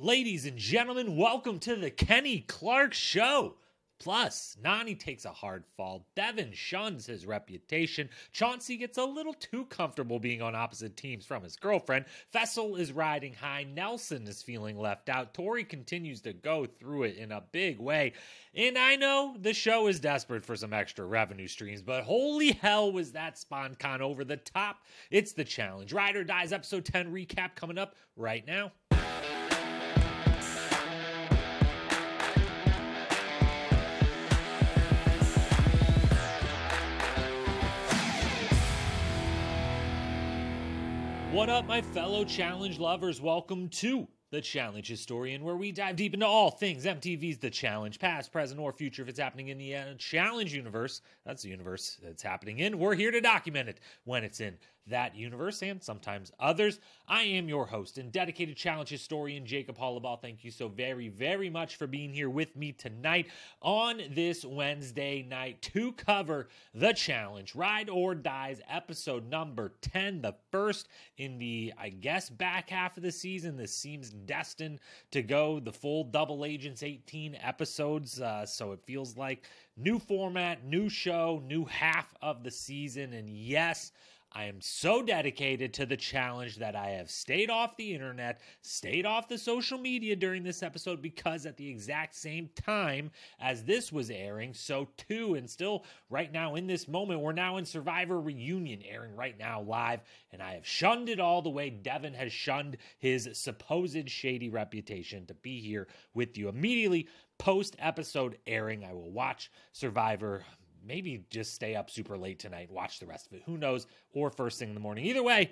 Ladies and gentlemen, welcome to the Kenny Clark Show. Plus, Nany takes a hard fall. Devin shuns his reputation. Chauncey gets a little too comfortable being on opposite teams from his girlfriend. Faysal is riding high. Nelson is feeling left out. Tori continues to go through it in a big way. And I know the show is desperate for some extra revenue streams, but holy hell was that SponCon over the top. It's the challenge. Ride or Dies episode 10 recap coming up right now. What up, my fellow challenge lovers? Welcome to the Challenge Historian, where we dive deep into all things MTV's The Challenge, past, present, or future. If it's happening in the uh, Challenge universe, that's the universe that's happening in. We're here to document it when it's in that universe and sometimes others. I am your host and dedicated challenge historian, Jacob Hollabaugh. Thank you so very, very much for being here with me tonight on this Wednesday night to cover the challenge Ride or Dies episode number 10, the first in the, I guess, back half of the season. This seems destined to go the full Double Agents 18 episodes. Uh, so it feels like new format, new show, new half of the season. And yes, I am so dedicated to the challenge that I have stayed off the internet, stayed off the social media during this episode because at the exact same time as this was airing, so too, and still right now in this moment, we're now in Survivor Reunion airing right now live, and I have shunned it all the way Devin has shunned his supposed shady reputation to be here with you immediately post episode airing. I will watch Survivor maybe just stay up super late tonight, watch the rest of it. Who knows? Or first thing in the morning. Either way,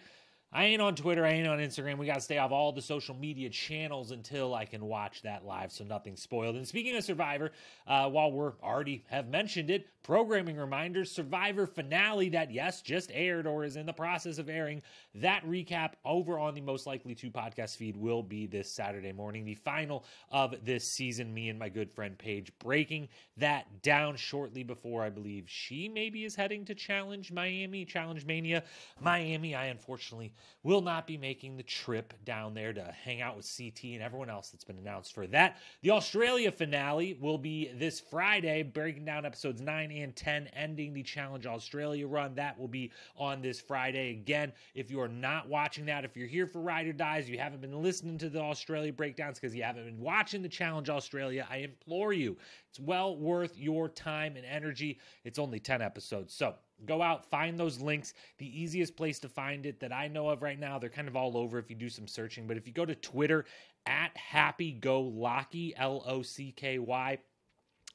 I ain't on Twitter. I ain't on Instagram. We got to stay off all the social media channels until I can watch that live so nothing's spoiled. And speaking of Survivor, uh, while we're already have mentioned it, programming reminders Survivor finale that, yes, just aired or is in the process of airing. That recap over on the Most Likely to podcast feed will be this Saturday morning, the final of this season. Me and my good friend Paige breaking that down shortly before I believe she maybe is heading to Challenge Miami, Challenge Mania. Miami, I unfortunately will not be making the trip down there to hang out with CT and everyone else that's been announced for that. The Australia finale will be this Friday, breaking down episodes 9 and 10, ending the Challenge Australia run. That will be on this Friday. Again, if you are not watching that, if you're here for Ride or Dies, you haven't been listening to the Australia breakdowns because you haven't been watching the Challenge Australia, I implore you, it's well worth your time and energy. It's only 10 episodes. So, Go out, find those links. The easiest place to find it that I know of right now, they're kind of all over if you do some searching. But if you go to Twitter at Happy Go Locky, L O C K Y,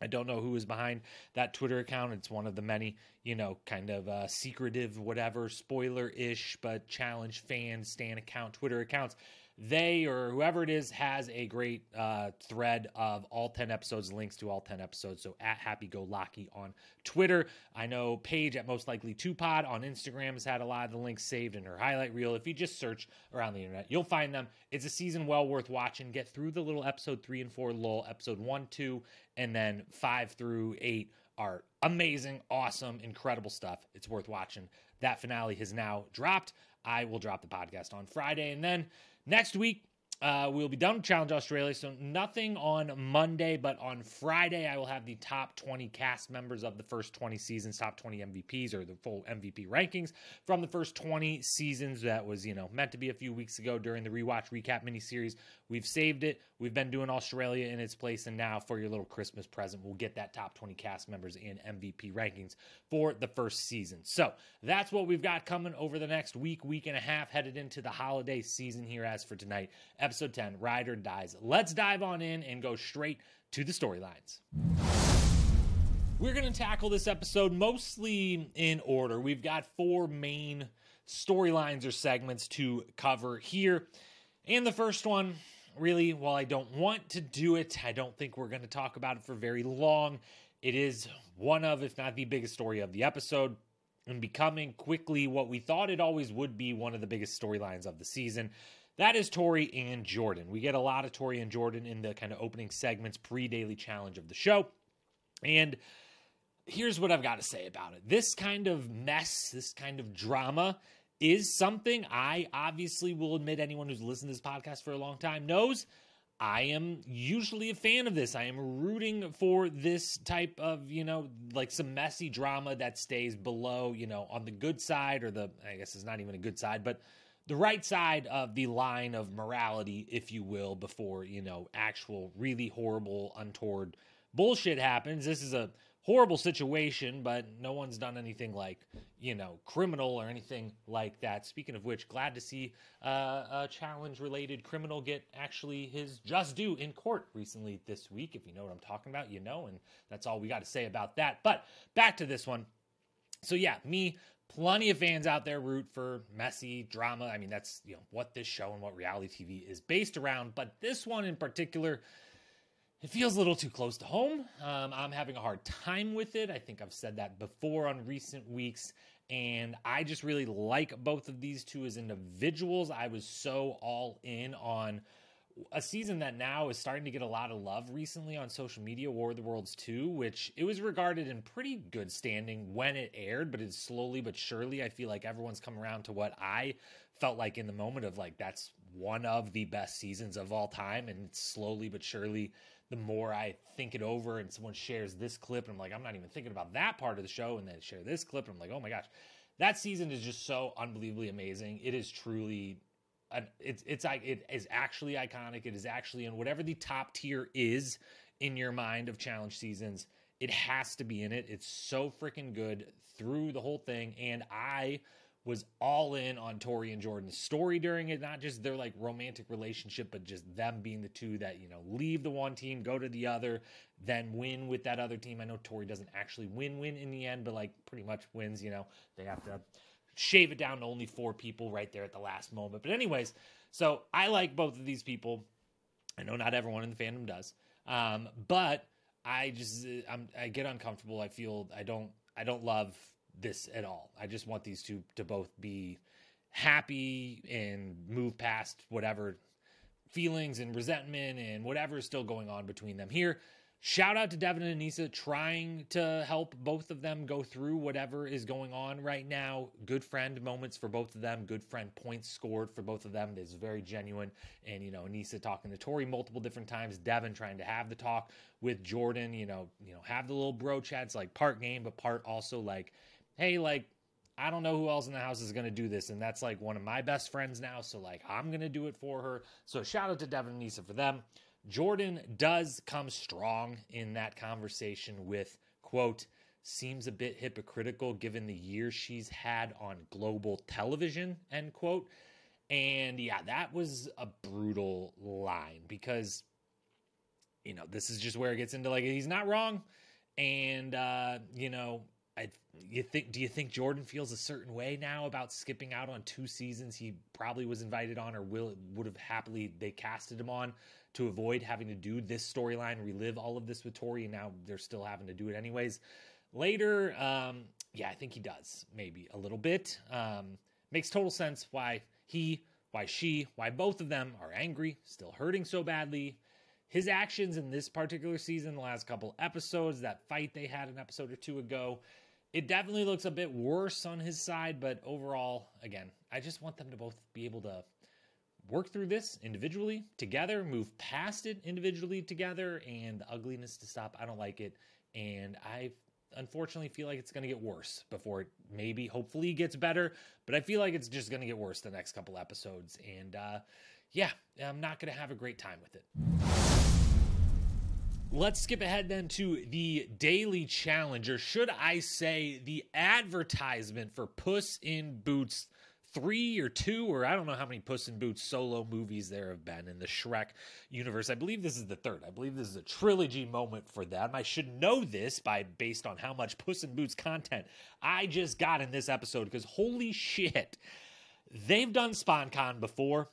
I don't know who is behind that Twitter account. It's one of the many, you know, kind of uh, secretive, whatever, spoiler ish, but challenge fan, stand account, Twitter accounts they or whoever it is has a great uh, thread of all 10 episodes, links to all 10 episodes. So at Happy Go Locky on Twitter. I know Paige at Most Likely 2 Pod on Instagram has had a lot of the links saved in her highlight reel. If you just search around the internet, you'll find them. It's a season well worth watching. Get through the little episode three and four lull, episode one, two, and then five through eight are amazing, awesome, incredible stuff. It's worth watching. That finale has now dropped. I will drop the podcast on Friday. And then Next week, uh, we'll be done with Challenge Australia, so nothing on Monday, but on Friday, I will have the top 20 cast members of the first 20 seasons, top 20 MVPs or the full MVP rankings from the first 20 seasons. That was, you know, meant to be a few weeks ago during the rewatch recap miniseries. We've saved it. We've been doing Australia in its place, and now for your little Christmas present, we'll get that top 20 cast members in MVP rankings for the first season. So that's what we've got coming over the next week, week and a half, headed into the holiday season here. As for tonight, episode 10, Ride or Dies. Let's dive on in and go straight to the storylines. We're going to tackle this episode mostly in order. We've got four main storylines or segments to cover here. And the first one, really, while I don't want to do it, I don't think we're going to talk about it for very long. It is one of, if not the biggest story of the episode, and becoming quickly what we thought it always would be one of the biggest storylines of the season. That is Tori and Jordan. We get a lot of Tori and Jordan in the kind of opening segments pre daily challenge of the show. And here's what I've got to say about it this kind of mess, this kind of drama is something I obviously will admit anyone who's listened to this podcast for a long time knows I am usually a fan of this. I am rooting for this type of, you know, like some messy drama that stays below, you know, on the good side or the, I guess it's not even a good side, but the right side of the line of morality, if you will, before, you know, actual really horrible, untoward bullshit happens. This is a horrible situation, but no one's done anything like, you know, criminal or anything like that. Speaking of which, glad to see uh, a challenge related criminal get actually his just due in court recently this week. If you know what I'm talking about, you know, and that's all we got to say about that. But back to this one. So, yeah, me, plenty of fans out there root for messy drama. I mean, that's, you know, what this show and what reality TV is based around. But this one in particular, it feels a little too close to home. Um, I'm having a hard time with it. I think I've said that before on recent weeks. And I just really like both of these two as individuals. I was so all in on a season that now is starting to get a lot of love recently on social media, War of the Worlds 2, which it was regarded in pretty good standing when it aired, but it's slowly but surely, I feel like everyone's come around to what I felt like in the moment of like, that's one of the best seasons of all time. And slowly but surely, the more I think it over and someone shares this clip, and I'm like, I'm not even thinking about that part of the show, and then share this clip, and I'm like, oh my gosh, that season is just so unbelievably amazing. It is truly, it's it's like it is actually iconic. It is actually in whatever the top tier is in your mind of challenge seasons. It has to be in it. It's so freaking good through the whole thing, and I was all in on Tori and Jordan's story during it, not just their like romantic relationship, but just them being the two that, you know, leave the one team, go to the other, then win with that other team. I know Tori doesn't actually win win in the end, but like pretty much wins, you know. They have to shave it down to only four people right there at the last moment. But anyways, so I like both of these people. I know not everyone in the fandom does. Um, but I just I'm I get uncomfortable. I feel I don't I don't love this at all. I just want these two to both be happy and move past whatever feelings and resentment and whatever is still going on between them here. Shout out to Devin and Aneesa trying to help both of them go through whatever is going on right now. Good friend moments for both of them. Good friend points scored for both of them. Is very genuine. And you know, Aneesa talking to Tori multiple different times. Devin trying to have the talk with Jordan. You know, you know, have the little bro chats like part game, but part also like hey, like, I don't know who else in the house is going to do this. And that's like one of my best friends now. So, like, I'm going to do it for her. So, shout out to Devin and Nisa for them. Jordan does come strong in that conversation with, quote, seems a bit hypocritical given the years she's had on global television, end quote. And yeah, that was a brutal line because, you know, this is just where it gets into like, he's not wrong. And, uh, you know, I you think do you think Jordan feels a certain way now about skipping out on two seasons he probably was invited on or will would have happily they casted him on to avoid having to do this storyline relive all of this with Tori and now they're still having to do it anyways. Later um yeah I think he does maybe a little bit. Um makes total sense why he why she why both of them are angry still hurting so badly. His actions in this particular season, the last couple episodes, that fight they had an episode or two ago, it definitely looks a bit worse on his side, but overall, again, I just want them to both be able to work through this individually together, move past it individually together, and the ugliness to stop. I don't like it. And I unfortunately feel like it's going to get worse before it maybe, hopefully, gets better. But I feel like it's just going to get worse the next couple episodes. And uh, yeah, I'm not going to have a great time with it. Let's skip ahead then to the daily challenge, or should I say the advertisement for Puss in Boots three or two, or I don't know how many Puss in Boots solo movies there have been in the Shrek universe. I believe this is the third. I believe this is a trilogy moment for them. I should know this by based on how much Puss in Boots content I just got in this episode, because holy shit. They've done SponCon before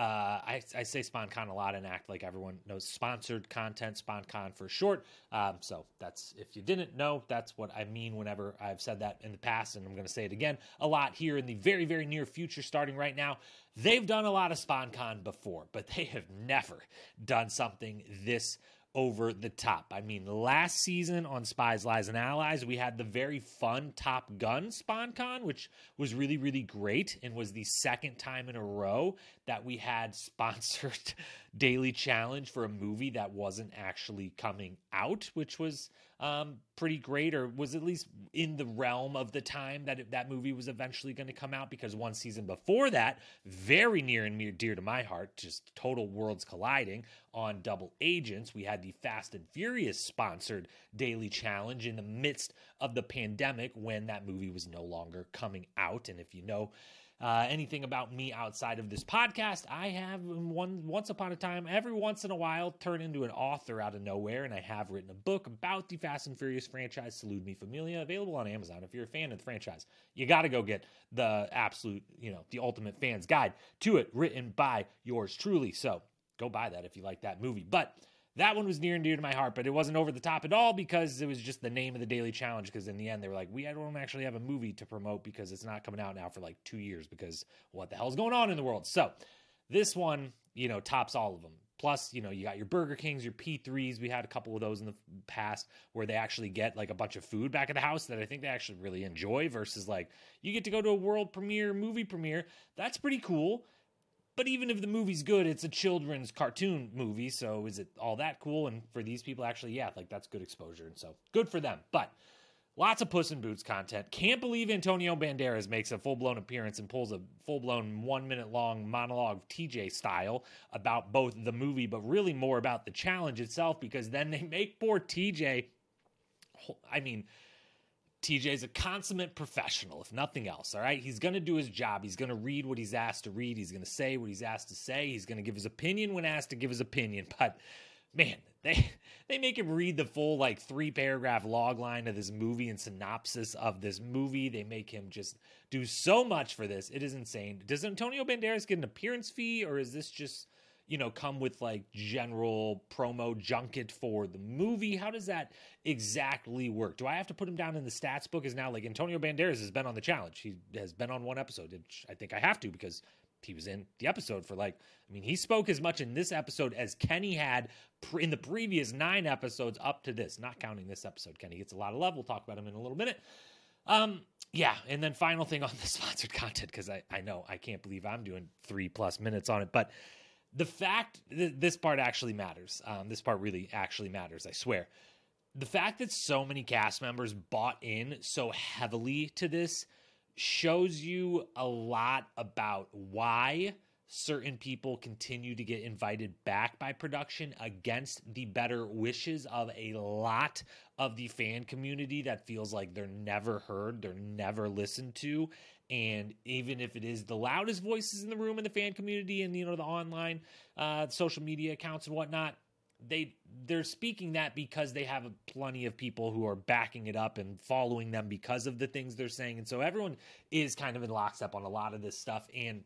uh, I, I, say SponCon a lot and act like everyone knows sponsored content, SponCon for short. Um, so that's if you didn't know, that's what I mean whenever I've said that in the past, and I'm going to say it again a lot here in the very, very near future, starting right now. They've done a lot of SponCon before, but they have never done something this over the top. I mean, last season on Spies, Lies, and Allies, we had the very fun Top Gun SponCon, which was really, really great and was the second time in a row that we had sponsored daily challenge for a movie that wasn't actually coming out, which was um, pretty great, or was at least in the realm of the time that it, that movie was eventually going to come out. Because one season before that, very near and dear to my heart, just total worlds colliding on Double Agents, we had the Fast and Furious sponsored daily challenge in the midst of the pandemic when that movie was no longer coming out. And if you know uh, anything about me outside of this podcast, I have one once upon a time, every once in a while, turned into an author out of nowhere, and I have written a book about the Fast and Furious franchise, Salute Me Familia, available on Amazon. If you're a fan of the franchise, you got to go get the absolute, you know, the ultimate fans guide to it, written by yours truly. So go buy that if you like that movie. But that one was near and dear to my heart, but it wasn't over the top at all because it was just the name of the daily challenge. Because in the end, they were like, we don't actually have a movie to promote because it's not coming out now for like two years because what the hell's going on in the world? So this one, you know, tops all of them. Plus, you know, you got your Burger Kings, your P3s. We had a couple of those in the past where they actually get like a bunch of food back at the house that I think they actually really enjoy versus like you get to go to a world premiere, movie premiere. That's pretty cool. But even if the movie's good, it's a children's cartoon movie. So is it all that cool? And for these people, actually, yeah, like that's good exposure. And so good for them. But lots of Puss in Boots content. Can't believe Antonio Banderas makes a full blown appearance and pulls a full blown one minute long monologue TJ style about both the movie, but really more about the challenge itself because then they make poor TJ. I mean, TJ's a consummate professional, if nothing else. All right. He's going to do his job. He's going to read what he's asked to read. He's going to say what he's asked to say. He's going to give his opinion when asked to give his opinion. But man, they they make him read the full like three paragraph log line of this movie and synopsis of this movie. They make him just do so much for this. It is insane. Does Antonio Banderas get an appearance fee or is this just you know, come with like general promo junket for the movie? How does that exactly work? Do I have to put him down in the stats book? Is now like Antonio Banderas has been on the challenge. He has been on one episode, which I think I have to because he was in the episode for like, I mean, he spoke as much in this episode as Kenny had in the previous nine episodes up to this, not counting this episode. Kenny gets a lot of love. We'll talk about him in a little minute. Um, yeah, and then final thing on the sponsored content because I I know I can't believe I'm doing three plus minutes on it, but the fact that this part actually matters. Um, this part really actually matters. I swear. The fact that so many cast members bought in so heavily to this shows you a lot about why certain people continue to get invited back by production against the better wishes of a lot of the fan community that feels like they're never heard, they're never listened to, and even if it is the loudest voices in the room in the fan community and you know the online uh, social media accounts and whatnot they they're speaking that because they have plenty of people who are backing it up and following them because of the things they're saying. And so everyone is kind of in lockstep on a lot of this stuff. And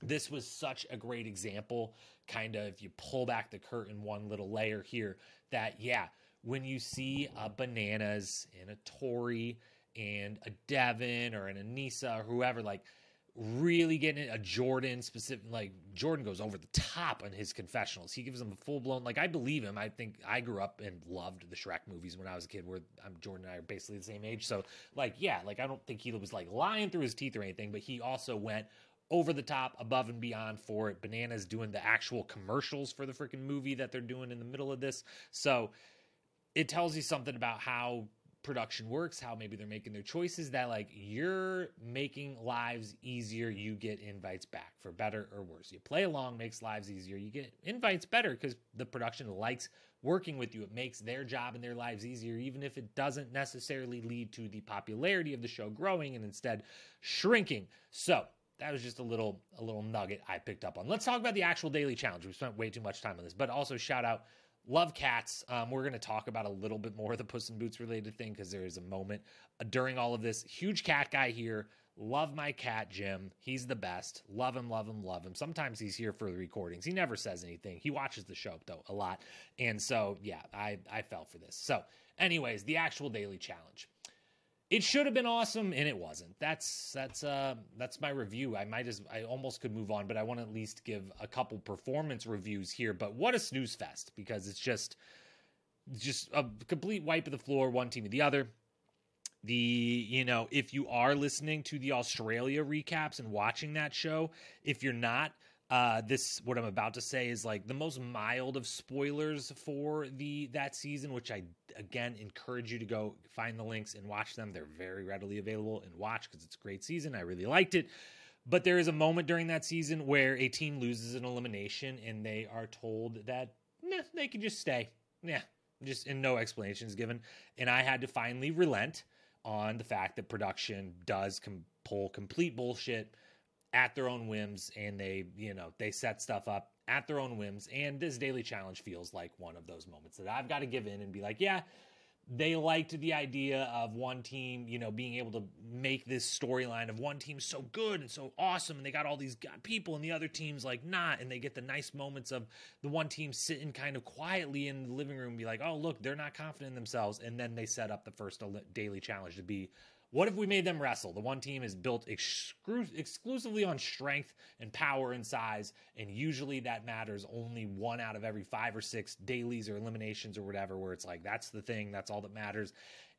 this was such a great example kind of if you pull back the curtain one little layer here that yeah when you see a bananas and a Tori and a Devin or an Aneesa or whoever, like really getting it, a Jordan specific like Jordan goes over the top on his confessionals. He gives them a full blown like I believe him. I think I grew up and loved the Shrek movies when I was a kid where I'm Jordan and I are basically the same age. So like yeah, like I don't think he was like lying through his teeth or anything, but he also went over the top, above and beyond for it. Bananas doing the actual commercials for the freaking movie that they're doing in the middle of this. So it tells you something about how production works, how maybe they're making their choices, that like you're making lives easier, you get invites back for better or worse. You play along makes lives easier, you get invites better because the production likes working with you. It makes their job and their lives easier, even if it doesn't necessarily lead to the popularity of the show growing and instead shrinking. So that was just a little a little nugget I picked up on. Let's talk about the actual daily challenge. We spent way too much time on this, but also shout out Love cats. Um, we're going to talk about a little bit more of the Puss in Boots related thing because there is a moment uh, during all of this. Huge cat guy here. Love my cat, Jim. He's the best. Love him, love him, love him. Sometimes he's here for the recordings. He never says anything. He watches the show, though, a lot. And so, yeah, I, I fell for this. So, anyways, the actual daily challenge it should have been awesome and it wasn't. That's that's uh that's my review. I might as i almost could move on but i want to at least give a couple performance reviews here. But what a snooze fest because it's just just a complete wipe of the floor one team or the other. The you know if you are listening to the australia recaps and watching that show if you're not Uh, this what I'm about to say is like the most mild of spoilers for the that season, which I again encourage you to go find the links and watch them. They're very readily available and watch because it's a great season. I really liked it. But there is a moment during that season where a team loses an elimination and they are told that nah, they can just stay. Yeah, just and no explanations given. And I had to finally relent on the fact that production does com- pull complete bullshit at their own whims and they, you know, they set stuff up at their own whims. And this daily challenge feels like one of those moments that I've got to give in and be like, yeah, they liked the idea of one team, you know, being able to make this storyline of one team so good and so awesome, and they got all these people, and the other team's like not, and they get the nice moments of the one team sitting kind of quietly in the living room, be like, oh look, they're not confident in themselves, and then they set up the first daily challenge to be what if we made them wrestle? The one team is built excru- exclusively on strength and power and size, and usually that matters only one out of every five or six dailies or eliminations or whatever, where it's like that's the thing, that's all that matters.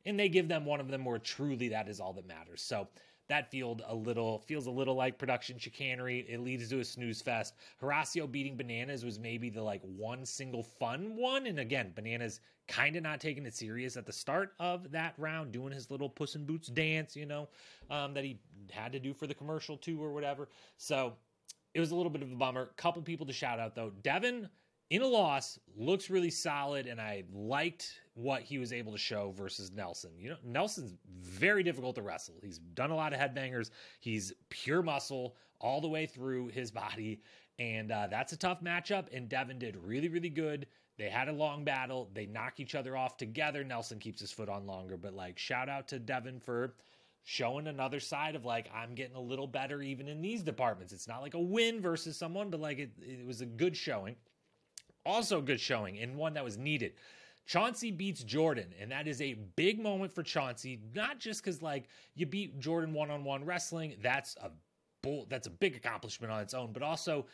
And they give them one of them where truly that is all that matters. So that field a little feels a little like production chicanery. It leads to a snooze fest. Horacio beating Bananas was maybe the like one single fun one, and again, Bananas kind of not taking it serious at the start of that round, doing his little Puss in Boots dance, you know, um, that he had to do for the commercial too or whatever. So it was a little bit of a bummer. Couple people to shout out though. Devin in a loss looks really solid and i liked what he was able to show versus nelson you know nelson's very difficult to wrestle he's done a lot of headbangers he's pure muscle all the way through his body and uh, that's a tough matchup and devin did really really good they had a long battle they knock each other off together nelson keeps his foot on longer but like shout out to devin for showing another side of like I'm getting a little better even in these departments. It's not like a win versus someone, but like it, it was a good showing. Also, a good showing and one that was needed. Chauncey beats Jordan, and that is a big moment for Chauncey. Not just because like you beat Jordan one on one wrestling, that's a bull, that's a big accomplishment on its own, but also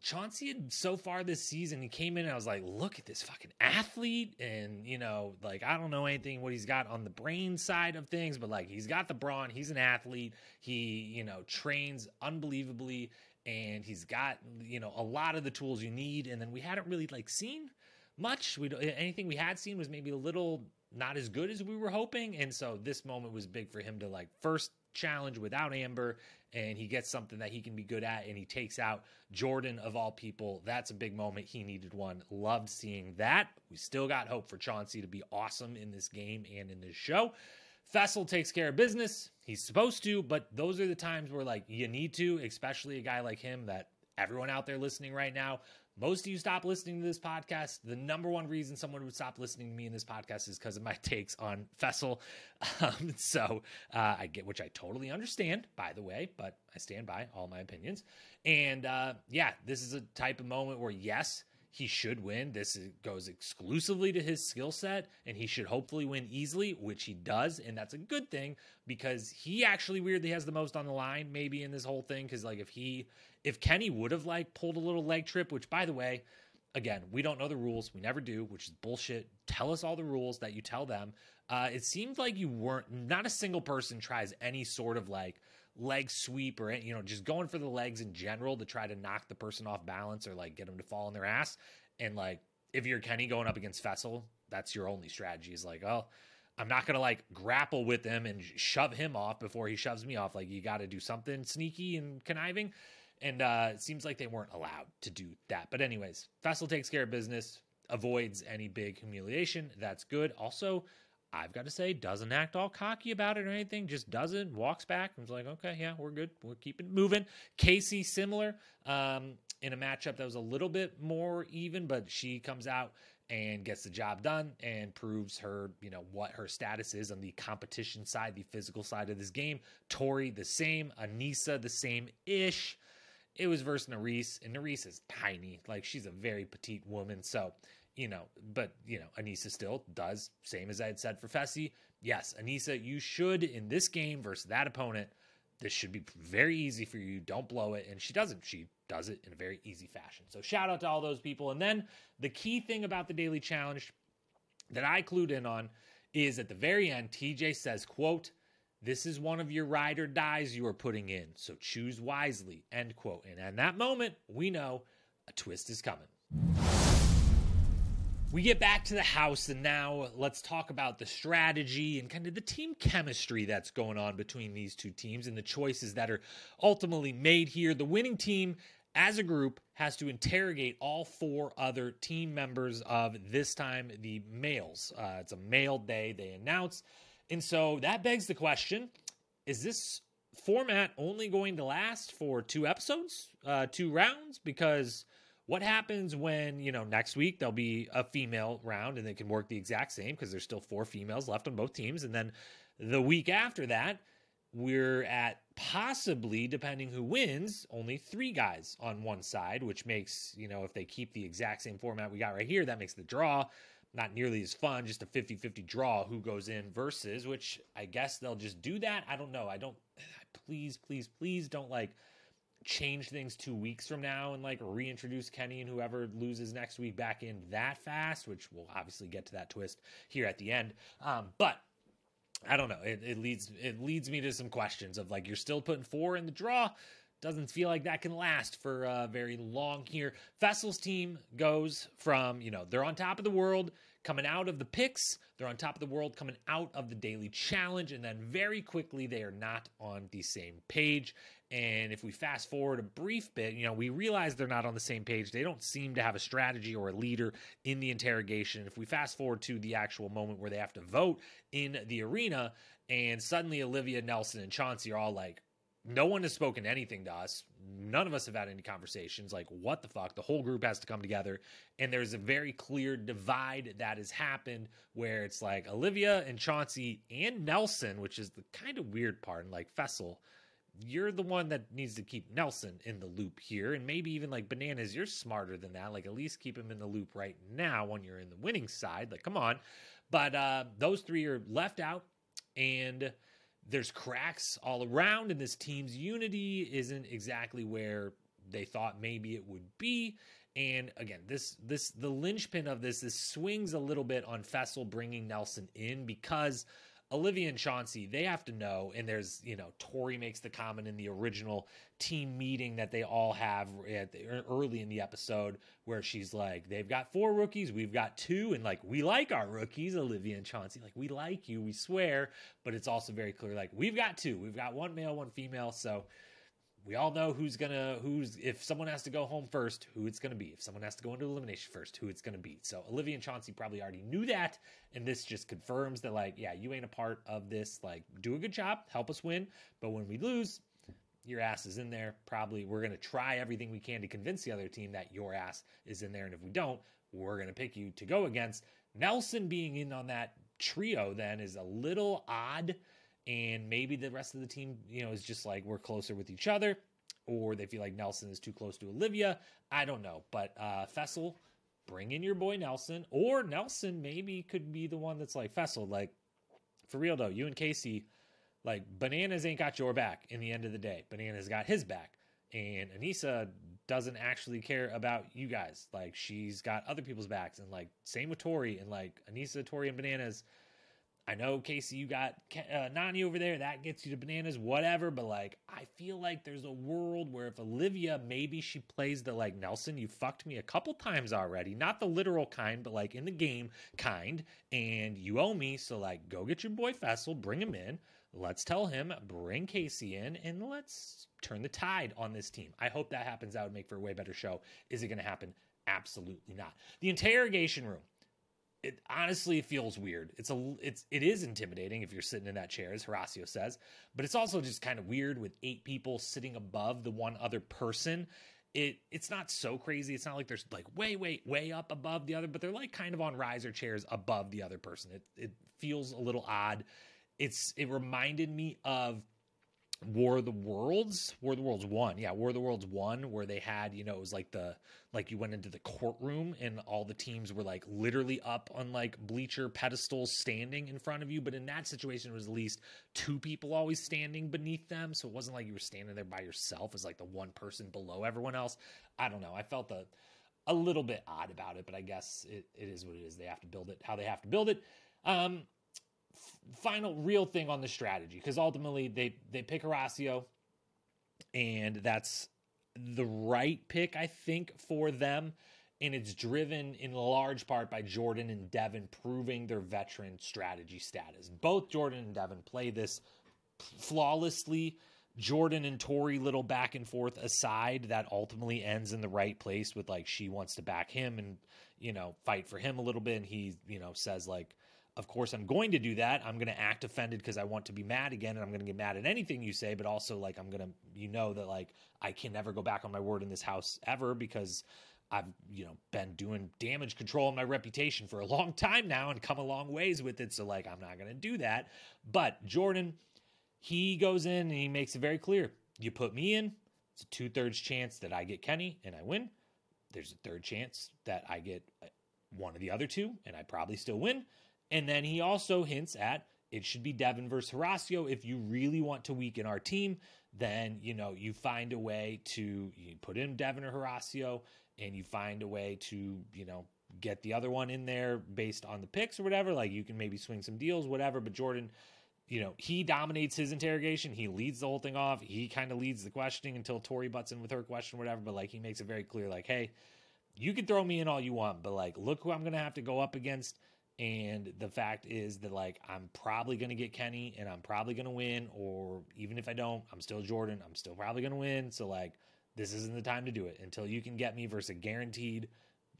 Chauncey had so far this season, he came in and I was like, look at this fucking athlete. And, you know, like, I don't know anything what he's got on the brain side of things, but like, he's got the brawn. He's an athlete. He, you know, trains unbelievably and he's got you know a lot of the tools you need and then we hadn't really like seen much we anything we had seen was maybe a little not as good as we were hoping and so this moment was big for him to like first challenge without amber and he gets something that he can be good at and he takes out jordan of all people. That's a big moment. He needed one. Loved seeing that. We still got hope for chauncey to be awesome in this game and in this show. Faysal takes care of business. He's supposed to, but those are the times where like you need to, especially a guy like him that everyone out there listening right now, most of you stop listening to this podcast. The number one reason someone would stop listening to me in this podcast is because of my takes on Faysal. Um, so uh, I get, which I totally understand, by the way, but I stand by all my opinions. And uh, yeah, this is a type of moment where yes, he should win. This goes exclusively to his skill set, and he should hopefully win easily, which he does. And that's a good thing because he actually weirdly has the most on the line, maybe in this whole thing. Because, like, if he, if Kenny would have like pulled a little leg trip, which by the way, again, we don't know the rules, we never do, which is bullshit. Tell us all the rules that you tell them. Uh, it seemed like you weren't, not a single person tries any sort of like, leg sweep or you know just going for the legs in general to try to knock the person off balance or like get them to fall on their ass and like if you're Kenny going up against Faysal that's your only strategy is like oh I'm not gonna like grapple with him and shove him off before he shoves me off like you got to do something sneaky and conniving and uh it seems like they weren't allowed to do that but anyways Faysal takes care of business avoids any big humiliation that's good also I've got to say, doesn't act all cocky about it or anything, just does it, walks back, and is like, okay, yeah, we're good. We're keeping moving. Kaycee, similar um, in a matchup that was a little bit more even, but she comes out and gets the job done and proves her, you know, what her status is on the competition side, the physical side of this game. Tori, the same. Aneesa, the same ish. It was versus Nurys, and Nurys is tiny. Like, she's a very petite woman. So, you know, but you know, Aneesa still does same as I had said for Fessy. Yes, Aneesa, you should in this game versus that opponent. This should be very easy for you. Don't blow it. And she doesn't. She does it in a very easy fashion. So shout out to all those people. And then the key thing about the daily challenge that I clued in on is at the very end, TJ says, quote, This is one of your ride or dies you are putting in, so choose wisely. End quote. And at that moment, we know a twist is coming. We get back to the house, and now let's talk about the strategy and kind of the team chemistry that's going on between these two teams and the choices that are ultimately made here. The winning team, as a group, has to interrogate all four other team members of this time the males. Uh, it's a male day, they announce. And so that begs the question is this format only going to last for two episodes, uh, two rounds? Because what happens when, you know, next week there'll be a female round and they can work the exact same because there's still four females left on both teams. And then the week after that, we're at possibly, depending who wins, only three guys on one side, which makes, you know, if they keep the exact same format we got right here, that makes the draw not nearly as fun, just a 50 50 draw who goes in versus, which I guess they'll just do that. I don't know. I don't, please, please, please don't like change things two weeks from now and like reintroduce Kenny and whoever loses next week back in that fast, which we'll obviously get to that twist here at the end. Um, but I don't know. It, it leads it leads me to some questions of like you're still putting four in the draw. Doesn't feel like that can last for uh, very long here. Faysal's team goes from you know they're on top of the world coming out of the picks. They're on top of the world coming out of the daily challenge, and then very quickly they are not on the same page. And if we fast forward a brief bit, you know, we realize they're not on the same page. They don't seem to have a strategy or a leader in the interrogation. If we fast forward to the actual moment where they have to vote in the arena, and suddenly Olivia, Nelson, and Chauncey are all like, no one has spoken anything to us. None of us have had any conversations. Like, what the fuck? The whole group has to come together. And there's a very clear divide that has happened where it's like Olivia and Chauncey and Nelson, which is the kind of weird part. And like Faysal, you're the one that needs to keep Nelson in the loop here. And maybe even like Bananas, you're smarter than that. Like, at least keep him in the loop right now when you're in the winning side. Like, come on. But uh, those three are left out. And there's cracks all around, and this team's unity isn't exactly where they thought maybe it would be. And again, this this the linchpin of this this swings a little bit on Faysal bringing Nelson in because Olivia and Chauncey, they have to know, and there's, you know, Tori makes the comment in the original team meeting that they all have the, er, early in the episode where she's like, they've got four rookies, we've got two, and like, we like our rookies, Olivia and Chauncey, like, we like you, we swear, but it's also very clear, like, we've got two, we've got one male, one female, so we all know who's gonna who's if someone has to go home first, who it's gonna be. If someone has to go into elimination first, who it's gonna be. So Olivia and Chauncey probably already knew that, and this just confirms that like, yeah, you ain't a part of this. Like, do a good job, help us win, but when we lose, your ass is in there. Probably we're gonna try everything we can to convince the other team that your ass is in there, and if we don't, we're gonna pick you to go against. Nelson being in on that trio then is a little odd and maybe the rest of the team, you know, is just like we're closer with each other, or they feel like Nelson is too close to Olivia. I don't know, but uh, Faysal, bring in your boy Nelson, or Nelson maybe could be the one that's like Faysal, like for real though, you and Kaycee, like Bananas ain't got your back in the end of the day. Bananas got his back, and Aneesa doesn't actually care about you guys. Like she's got other people's backs, and like same with Tori, and like Aneesa, Tori, and Bananas I know Kaycee, you got uh, Nany over there. That gets you to bananas, whatever. But like, I feel like there's a world where if Olivia, maybe she plays the like Nelson, you fucked me a couple times already. Not the literal kind, but like in the game kind. And you owe me. So like, go get your boy Faysal, bring him in. Let's tell him, bring Kaycee in, and let's turn the tide on this team. I hope that happens. That would make for a way better show. Is it going to happen? Absolutely not. The interrogation room it honestly feels weird. It's a it's it is intimidating if you're sitting in that chair, as Horacio says, but it's also just kind of weird with eight people sitting above the one other person. It it's not so crazy. It's not like there's like way way way up above the other, but they're like kind of on riser chairs above the other person. It it feels a little odd. It's it reminded me of War of the Worlds, War of the Worlds one, yeah, War of the Worlds one, where they had, you know, it was like the like you went into the courtroom and all the teams were like literally up on like bleacher pedestals standing in front of you. But in that situation, it was at least two people always standing beneath them, so it wasn't like you were standing there by yourself as like the one person below everyone else. I don't know. I felt a a little bit odd about it, but I guess it, it is what it is. They have to build it how they have to build it. Um, final real thing on the strategy because ultimately they they pick Horacio, and that's the right pick I think for them. And it's driven in large part by Jordan and Devin proving their veteran strategy status. Both Jordan and Devin play this flawlessly. Jordan and Tori little back and forth aside that ultimately ends in the right place with like she wants to back him and you know fight for him a little bit and he you know says like of course I'm going to do that. I'm going to act offended because I want to be mad again and I'm going to get mad at anything you say, but also like I'm going to you know that like I can never go back on my word in this house ever because I've you know been doing damage control on my reputation for a long time now and come a long ways with it so like I'm not going to do that. But Jordan he goes in and he makes it very clear. You put me in, it's a two thirds chance that I get Kenny and I win. There's a third chance that I get uh, one of the other two and I probably still win. And then he also hints at it should be Devin versus Horacio. If you really want to weaken our team, then you know you find a way to put in Devin or Horacio, and you find a way to you know get the other one in there based on the picks or whatever. Like you can maybe swing some deals, whatever. But Jordan you know, he dominates his interrogation. He leads the whole thing off. He kind of leads the questioning until Tori butts in with her question, whatever. But like, he makes it very clear, like, hey, you can throw me in all you want, but like, look who I'm going to have to go up against. And the fact is that like, I'm probably to get Kenny and I'm probably to win. Or even if I don't, I'm still Jordan. I'm still probably to win. So like, this isn't the time to do it until you can get me versus a guaranteed,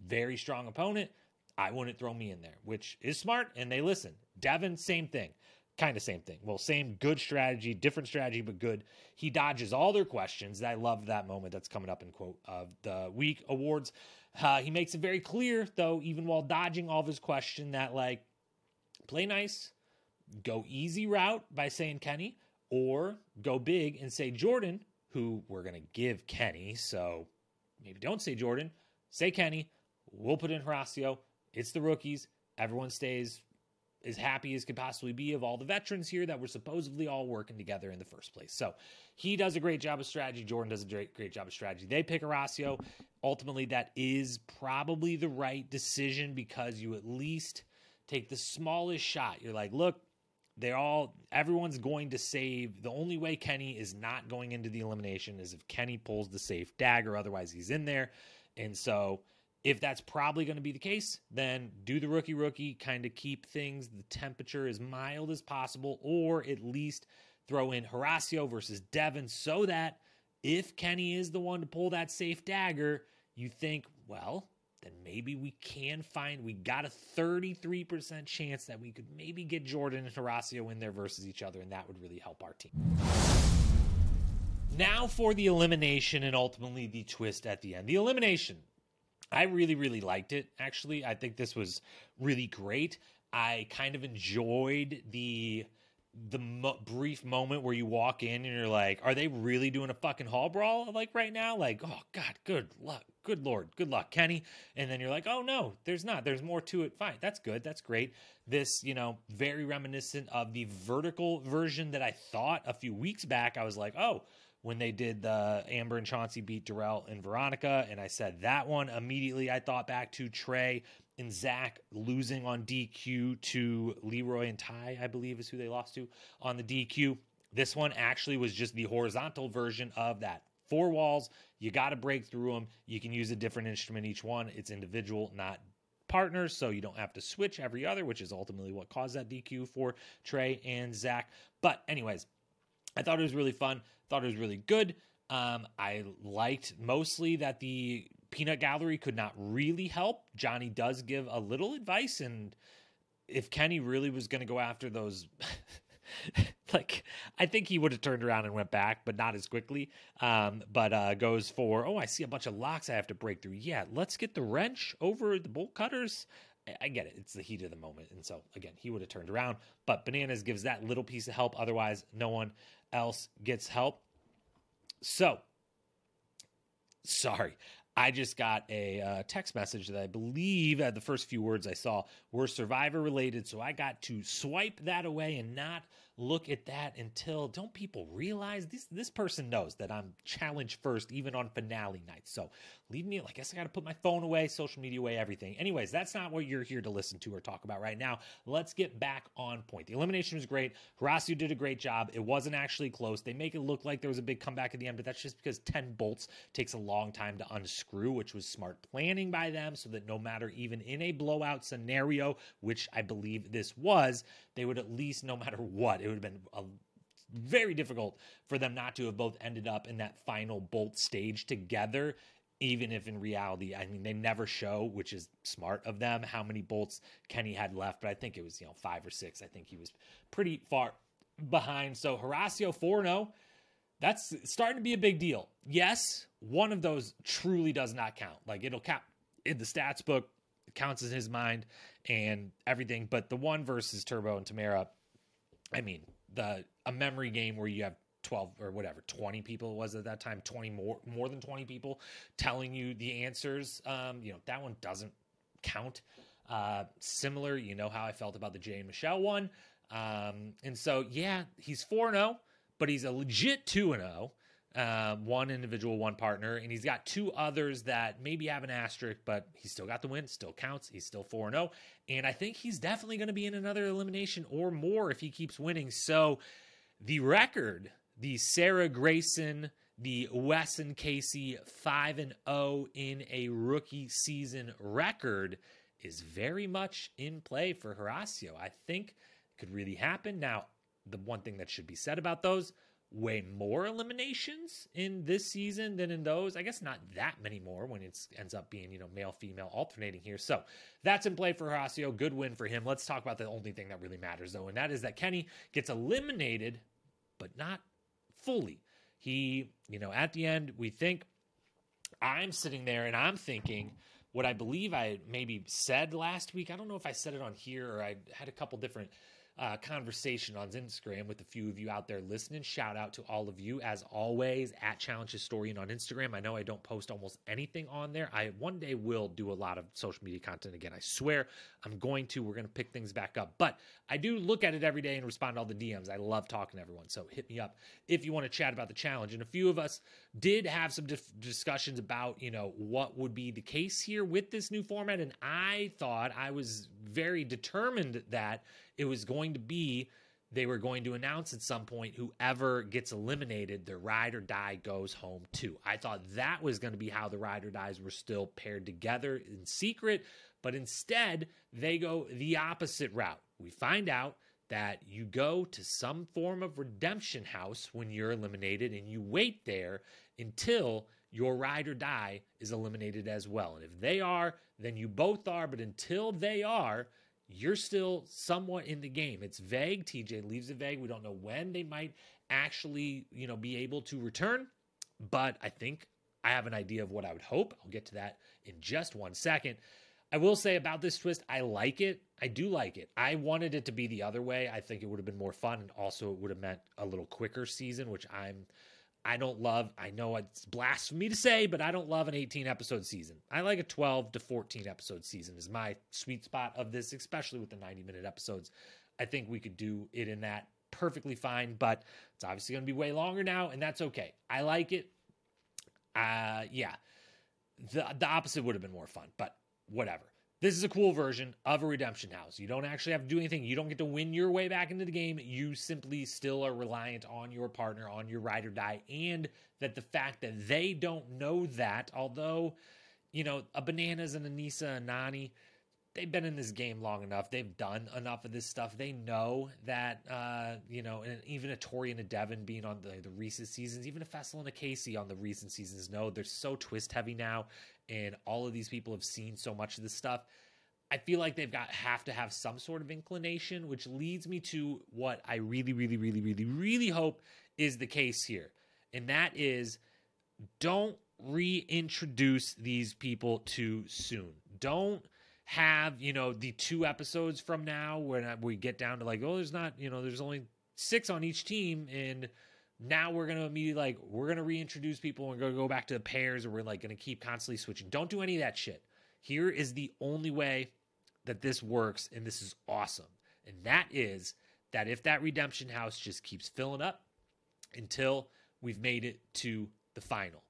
very strong opponent. I wouldn't throw me in there, which is smart. And they listen. Devin, same thing kind of same thing. Well, same good strategy, different strategy, but good. He dodges all their questions. I love that moment that's coming up in quote of the week awards. Uh, he makes it very clear, though, even while dodging all of his question, that like play nice, go easy route by saying Kenny, or go big and say Jordan, who we're gonna give Kenny. So maybe don't say Jordan, say Kenny. We'll put in Horacio. It's the rookies. Everyone stays as happy as could possibly be of all the veterans here that were supposedly all working together in the first place. So he does a great job of strategy. Jordan does a great, great job of strategy. They pick Horacio. Ultimately, that is probably the right decision because you at least take the smallest shot. You're like, look, they're all everyone's going to save. The only way Kenny is not going into the elimination is if Kenny pulls the safe dagger, otherwise he's in there. And so if that's probably going to be the case, then do the rookie rookie, kind of keep things the temperature as mild as possible, or at least throw in Horacio versus Devin so that if Kenny is the one to pull that safe dagger, you think, well, then maybe we can find we got a 33% chance that we could maybe get Jordan and Horacio in there versus each other, and that would really help our team. Now for the elimination and ultimately the twist at the end. The elimination I really, really liked it. Actually, I think this was really great. I kind of enjoyed the the mo- brief moment where you walk in and you're like, "Are they really doing a fucking hall brawl like right now?" Like, "Oh God, good luck, good lord, good luck, Kenny." And then you're like, "Oh no, there's not. There's more to it. Fine, that's good. That's great." This, you know, very reminiscent of the vertical version that I thought a few weeks back. I was like, "Oh." When they did the Amber and Chauncey beat Darrell and Veronica. And I said that one immediately. I thought back to Trey and Zach losing on DQ to Leroy and Ty, I believe is who they lost to on the DQ. This one actually was just the horizontal version of that. Four walls, you got to break through them. You can use a different instrument each one. It's individual, not partners, so you don't have to switch every other, which is ultimately what caused that DQ for Trey and Zach. But, anyways, I thought it was really fun. Thought it was really good. Um, I liked mostly that the peanut gallery could not really help. Johnny does give a little advice, and if Kenny really was going to go after those. like I think he would have turned around and went back, but not as quickly. Um, but uh, goes for oh, I see a bunch of locks I have to break through. Yeah, let's get the wrench over the bolt cutters. I get it; it's the heat of the moment, and so again, he would have turned around. But bananas gives that little piece of help. Otherwise, no one else gets help. So, sorry. I just got a uh, text message that I believe uh, the first few words I saw were survivor related. So I got to swipe that away and not look at that until don't people realize this this person knows that I'm challenge first even on finale night. So leave me I guess I got to put my phone away, social media away, everything. Anyways, that's not what you're here to listen to or talk about right now. Let's get back on point. The elimination was great. Horacio did a great job. It wasn't actually close. They make it look like there was a big comeback at the end, but that's just because 10 bolts takes a long time to unscrew, which was smart planning by them so that no matter even in a blowout scenario, which I believe this was, they would at least no matter what it would have been a very difficult for them not to have both ended up in that final bolt stage together even if in reality, I mean, they never show, which is smart of them, how many bolts Kenny had left. But I think it was, you know, five or six. I think he was pretty far behind. So Horacio 4 0, that's starting to be a big deal. Yes, one of those truly does not count. Like it'll count in the stats book, counts in his mind and everything. But the one versus Turbo and Tamara, I mean, the a memory game where you have 12 or whatever 20 people was at that time 20 more more than 20 people telling you the answers um, you know that one doesn't count. Uh, similar you know how i felt about the jay and michelle one. Um, and so yeah he's 4-0 but he's a legit 2-0 uh, one individual, one partner, and he's got two others that maybe have an asterisk, but he's still got the win, still counts. He's still 4 0. And I think he's definitely going to be in another elimination or more if he keeps winning. So the record, the Sarah Grayson, the Wesson Casey 5 and 0 in a rookie season record is very much in play for Horacio. I think could really happen. Now, the one thing that should be said about those way more eliminations in this season than in those. I guess not that many more when it ends up being, you know, male female alternating here. So that's in play for Horacio. Good win for him. Let's talk about the only thing that really matters, though, and that is that Kenny gets eliminated, but not fully. He, you know, at the end, we think I'm sitting there and I'm thinking what I believe I maybe said last week. I don't know if I said it on here or I had a couple different uh, conversation on Instagram with a few of you out there listening. Shout out to all of you, as always, at Challenge Historian on Instagram. I know I don't post almost anything on there. I one day will do a lot of social media content again. I swear I'm going to. We're going to pick things back up. But I do look at it every day and respond to all the DMs. I love talking to everyone. So hit me up if you want to chat about the challenge. And a few of us did have some dif- discussions about, you know, what would be the case here with this new format. And I thought I was very determined that it was going to be they were going to announce at some point whoever gets eliminated, their ride or die goes home too. I thought that was going to be how the ride or dies were still paired together in secret, but instead they go the opposite route. We find out that you go to some form of redemption house when you're eliminated and you wait there until your ride or die is eliminated as well. And if they are, then you both are, but until they are, you're still somewhat in the game. It's vague. TJ leaves it vague. We don't know when they might actually, you know, be able to return, but I think I have an idea of what I would hope. I'll get to that in just one second. I will say about this twist, I like it. I do like it. I wanted it to be the other way. I think it would have been more fun and also it would have meant a little quicker season, which I'm I don't love, I know it's blasphemy to say, but I don't love an 18 episode season. I like a 12 to 14 episode season is my sweet spot of this, especially with the 90 minute episodes. I think we could do it in that perfectly fine, but it's obviously going to be way longer now, and that's okay. I like it. Uh, yeah, the the opposite would have been more fun, but whatever. This is a cool version of a redemption house. You don't actually have to do anything. You don't get to win your way back into the game. You simply still are reliant on your partner, on your ride or die, and that the fact that they don't know that, although, you know, a Bananas and a Nisa and Nany, they've been in this game long enough. They've done enough of this stuff. They know that, uh, you know, and even a Tori and a Devin being on the, the recent seasons, even a Faysal and a Kaycee on the recent seasons know they're so twist heavy now and all of these people have seen so much of this stuff. I feel like they've got have to have some sort of inclination, which leads me to what I really, really, really, really, really hope is the case here. And that is don't reintroduce these people too soon. Don't have, you know, the two episodes from now when we get down to like, oh, there's not, you know, there's only six on each team and now we're gonna immediately like we're gonna reintroduce people and we're gonna go back to the pairs or we're like gonna keep constantly switching. Don't do any of that shit. Here is the only way that this works, and this is awesome. And that is that if that redemption house just keeps filling up until we've made it to the final.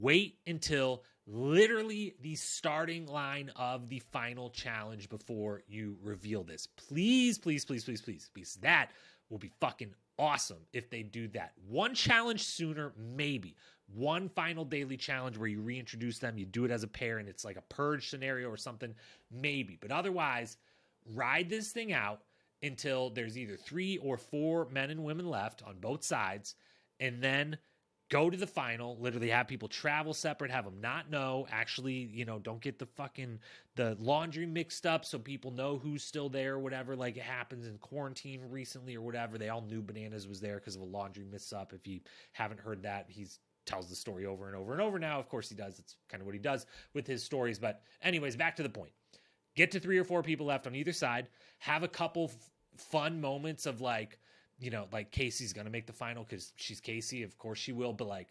Wait until literally the starting line of the final challenge before you reveal this. Please, please, please, please, please, because that will be fucking awesome if they do that. One challenge sooner, maybe. One final daily challenge where you reintroduce them, you do it as a pair, and it's like a purge scenario or something, maybe. But otherwise, ride this thing out until there's either three or four men and women left on both sides, and then go to the final literally have people travel separate have them not know. Actually you know don't get the fucking the laundry mixed up so people know who's still there or whatever like it happens in quarantine recently or whatever. They all knew bananas was there because of a laundry mix up. If you haven't heard that he's tells the story over and over and over now. Of course he does. It's kind of what he does with his stories. But anyways back to the point. Get to three or four people left on either side. Have a couple f- fun moments of like you know, like Kaycee's going to make the final because she's Kaycee. Of course she will. But like,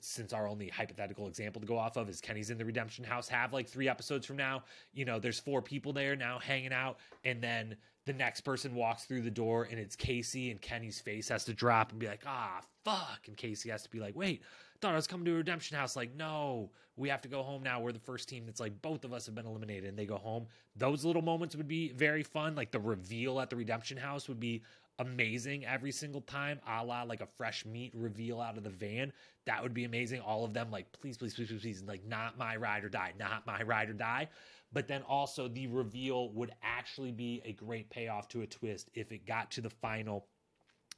since our only hypothetical example to go off of is Kenny's in the Redemption House, have like three episodes from now, you know, there's four people there now hanging out. And then the next person walks through the door and it's Kaycee, and Kenny's face has to drop and be like, ah, fuck. And Kaycee has to be like, wait, I thought I was coming to a redemption house. Like, no, we have to go home now. We're the first team that's like both of us have been eliminated and they go home. Those little moments would be very fun. Like the reveal at the redemption house would be amazing every single time, a la like a fresh meat reveal out of the van. That would be amazing. All of them, like, please, please, please, please, please, like, not my ride or die, not my ride or die. But then also, the reveal would actually be a great payoff to a twist if it got to the final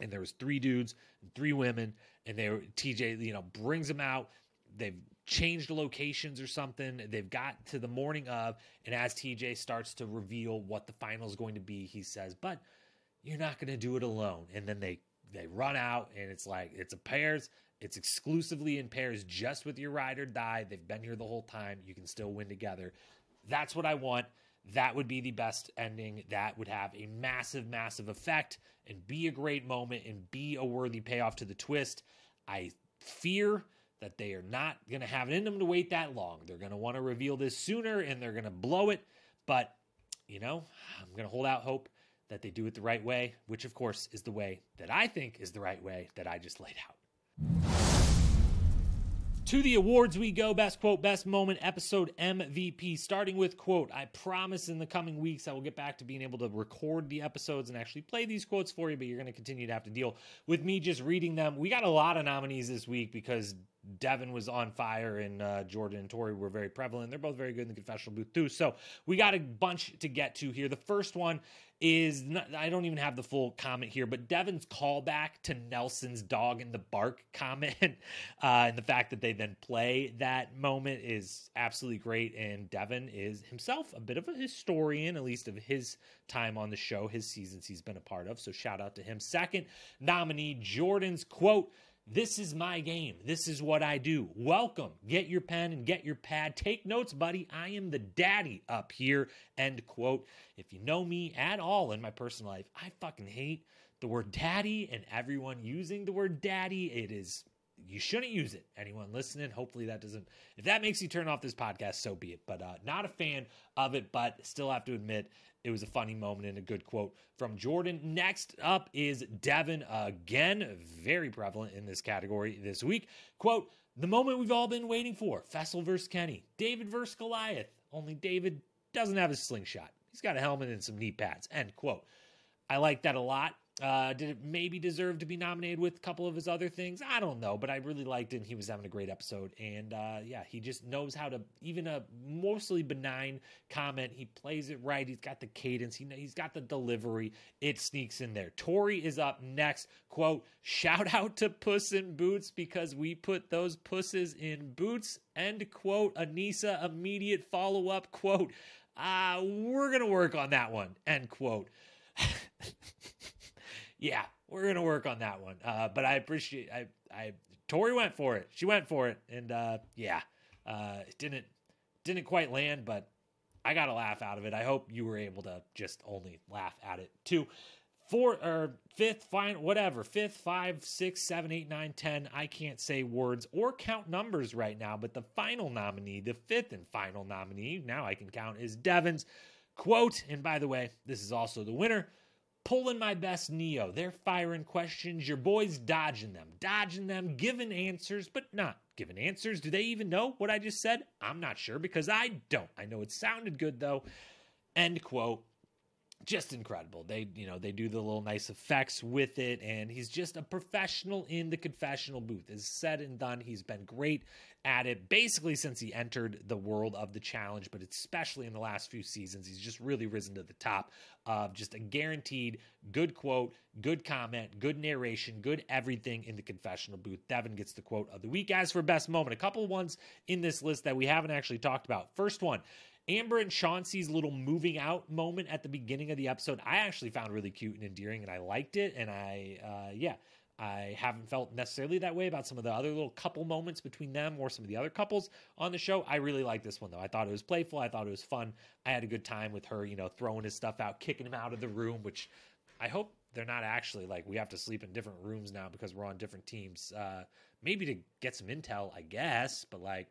and there was three dudes three women and they were TJ, you know, brings them out. They've changed locations or something. They've got to the morning of, and as TJ starts to reveal what the final is going to be, he says, but you're not going to do it alone. And then they they run out and it's like it's a pairs it's exclusively in pairs just with your ride or die. They've been here the whole time. You can still win together. That's what i want. That would be the best ending. That would have a massive massive effect and be a great moment and be a worthy payoff to the twist. I fear that they are not going to have it in them to wait that long. They're going to want to reveal this sooner and they're going to blow it. But you know i'm going to hold out hope that they do it the right way, which of course is the way that I think is the right way that I just laid out. To the awards we go. Best quote, best moment, episode MVP. Starting with quote. I promise in the coming weeks I will get back to being able to record the episodes and actually play these quotes for you, but you're going to continue to have to deal with me just reading them. We got a lot of nominees this week because Devin was on fire and uh, Jordan and Tori were very prevalent. They're both very good in the confessional booth too. So we got a bunch to get to here. The first one is not, I don't even have the full comment here, but Devin's callback to Nelson's dog in the bark comment uh, and the fact that they then play that moment is absolutely great. And Devin is himself a bit of a historian, at least of his time on the show, his seasons he's been a part of. So shout out to him. Second nominee, Jordan's quote. This is my game. This is what I do. Welcome. Get your pen and get your pad. Take notes, buddy. I am the daddy up here. End quote. If you know me at all in my personal life, I fucking hate the word daddy and everyone using the word daddy. It is, you shouldn't use it. Anyone listening, hopefully that doesn't, if that makes you turn off this podcast, so be it. But uh, not a fan of it, but still have to admit, it was a funny moment and a good quote from Jordan. Next up is Devin, again, very prevalent in this category this week. Quote, the moment we've all been waiting for Faysal versus Kenny, David versus Goliath. Only David doesn't have a slingshot. He's got a helmet and some knee pads. End quote. I like that a lot. Uh, did it maybe deserve to be nominated with a couple of his other things? I don't know, but I really liked it. he was having a great episode, and uh, yeah, he just knows how to even a mostly benign comment. He plays it right. He's got the cadence. He he's got the delivery. It sneaks in there. Tori is up next. Quote: Shout out to Puss in Boots because we put those pusses in boots. End quote. Aneesa immediate follow up quote. Uh, we're gonna work on that one. End quote. yeah, we're gonna work on that one. Uh, but I appreciate I I Tori went for it. She went for it, and uh, yeah, uh, it didn't didn't quite land, but I got a laugh out of it. I hope you were able to just only laugh at it too. four or fifth, fine, whatever, fifth, five, six, seven, eight, nine, ten. I can't say words or count numbers right now, but the final nominee, the fifth and final nominee, now I can count, is Devin's quote. And by the way, this is also the winner. Pulling my best Neo. They're firing questions. Your boy's dodging them, dodging them, giving answers, but not giving answers. Do they even know what I just said? I'm not sure because I don't. I know it sounded good though. End quote just incredible. They, you know, they do the little nice effects with it, and he's just a professional in the confessional booth. Is said and done. He's been great at it basically since he entered the world of the challenge, but especially in the last few seasons, he's just really risen to the top of just a guaranteed good quote, good comment, good narration, good everything in the confessional booth. Devin gets the quote of the week. As for best moment, a couple ones in this list that we haven't actually talked about. First one. Amber and Chauncey's little moving out moment at the beginning of the episode, I actually found really cute and endearing, and I liked it. And I, uh, yeah, I haven't felt necessarily that way about some of the other little couple moments between them or some of the other couples on the show. I really like this one though. I thought it was playful. I thought it was fun. I had a good time with her, you know, throwing his stuff out, kicking him out of the room, which I hope they're not actually like we have to sleep in different rooms now because we're on different teams. Uh, maybe to get some intel, I guess, but like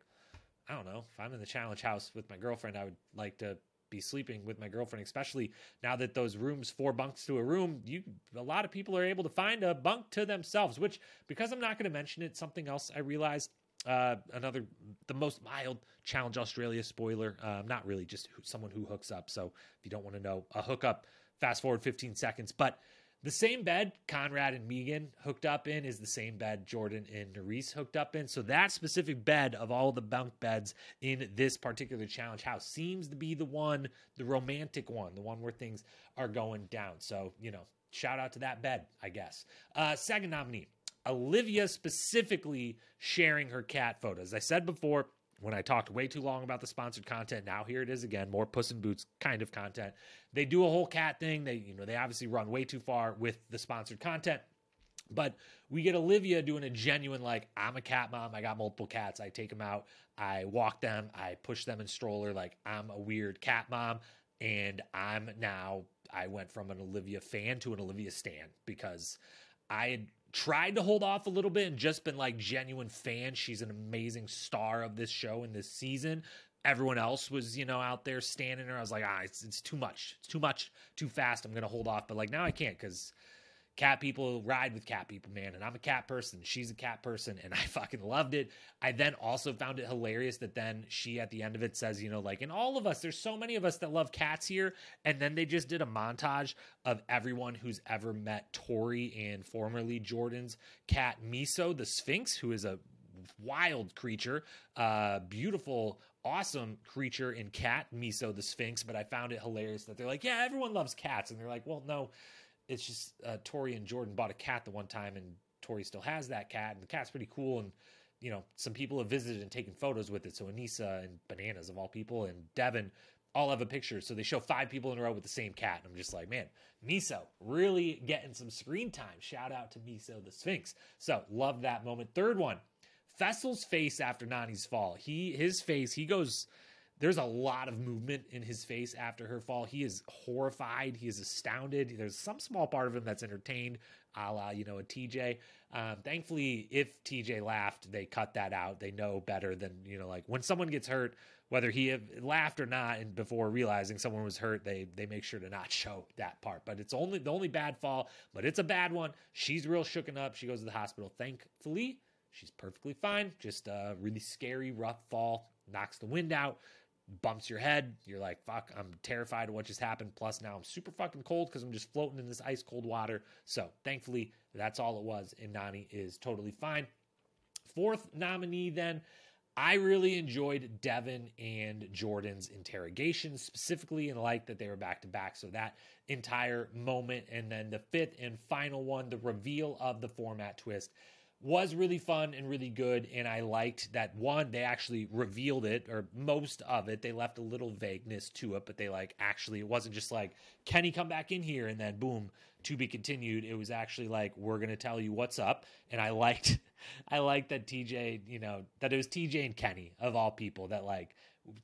I don't know. If I'm in the challenge house with my girlfriend, I would like to be sleeping with my girlfriend, especially now that those rooms, four bunks to a room, you a lot of people are able to find a bunk to themselves. Which, because I'm not going to mention it, something else I realized. Uh, another, the most mild challenge Australia spoiler. Uh, not really, just someone who hooks up. So if you don't want to know, a hookup. Fast forward 15 seconds, but the same bed Conrad and Megan hooked up in is the same bed Jordan and Nurys hooked up in. So that specific bed of all the bunk beds in this particular challenge house seems to be the one, the romantic one, the one where things are going down. So, you know, shout out to that bed, I guess. Uh, second nominee, Olivia specifically sharing her cat photos. I said before, when I talked way too long about the sponsored content. Now here it is again, more Puss in Boots kind of content. They do a whole cat thing. They, you know, they obviously run way too far with the sponsored content. But we get Olivia doing a genuine, like, I'm a cat mom. I got multiple cats. I take them out. I walk them. I push them in stroller. Like, I'm a weird cat mom. And I'm now, I went from an Olivia fan to an Olivia stan because I had tried to hold off a little bit and just been like genuine fan. She's an amazing star of this show in this season. Everyone else was, you know, out there standing there. I was like, ah, it's, it's too much. It's too much, too fast. I'm going to hold off. But like now I can't because cat people ride with cat people, man. And I'm a cat person. She's a cat person. And I fucking loved it. I then also found it hilarious that then she at the end of it says, you know, like in all of us, there's so many of us that love cats here. And then they just did a montage of everyone who's ever met Tori and formerly Jordan's cat, Miso, the Sphinx, who is a wild creature, uh, beautiful, awesome creature in cat, Miso the Sphinx. But I found it hilarious that they're like, yeah, everyone loves cats. And they're like, well, no it's just uh, Tori and Jordan bought a cat the one time, and Tori still has that cat, and the cat's pretty cool. And you know, some people have visited and taken photos with it. So Aneesa and Bananas of all people, and Devin all have a picture. So they show five people in a row with the same cat, and I'm just like, man, Miso really getting some screen time. Shout out to Miso the Sphinx. So love that moment. Third one, Faysal's face after Nany's fall. He his face, he goes there's a lot of movement in his face after her fall. He is horrified. He is astounded. There's some small part of him that's entertained, a la, you know, a TJ. Um, thankfully, if TJ laughed, they cut that out. They know better than, you know, like when someone gets hurt, whether he laughed or not, and before realizing someone was hurt, they they make sure to not show that part. But it's only the only bad fall, but it's a bad one. She's real shooken up. She goes to the hospital. Thankfully, she's perfectly fine. Just a really scary, rough fall, knocks the wind out bumps your head. You're like, fuck, I'm terrified of what just happened. Plus, now I'm super fucking cold because I'm just floating in this ice cold water. So, thankfully, that's all it was. And Nany is totally fine. Fourth nominee, then, I really enjoyed Devin and Jordan's interrogation specifically and liked that they were back to back. So, that entire moment. And then the fifth and final one, the reveal of the format twist was really fun and really good. And I liked that one, they actually revealed it or most of it. They left a little vagueness to it, but they like actually, it wasn't just like, can he come back in here? And then boom, to be continued. It was actually like, we're going to tell you what's up. And I liked, I liked that TJ, you know, that it was TJ and Kenny of all people that like,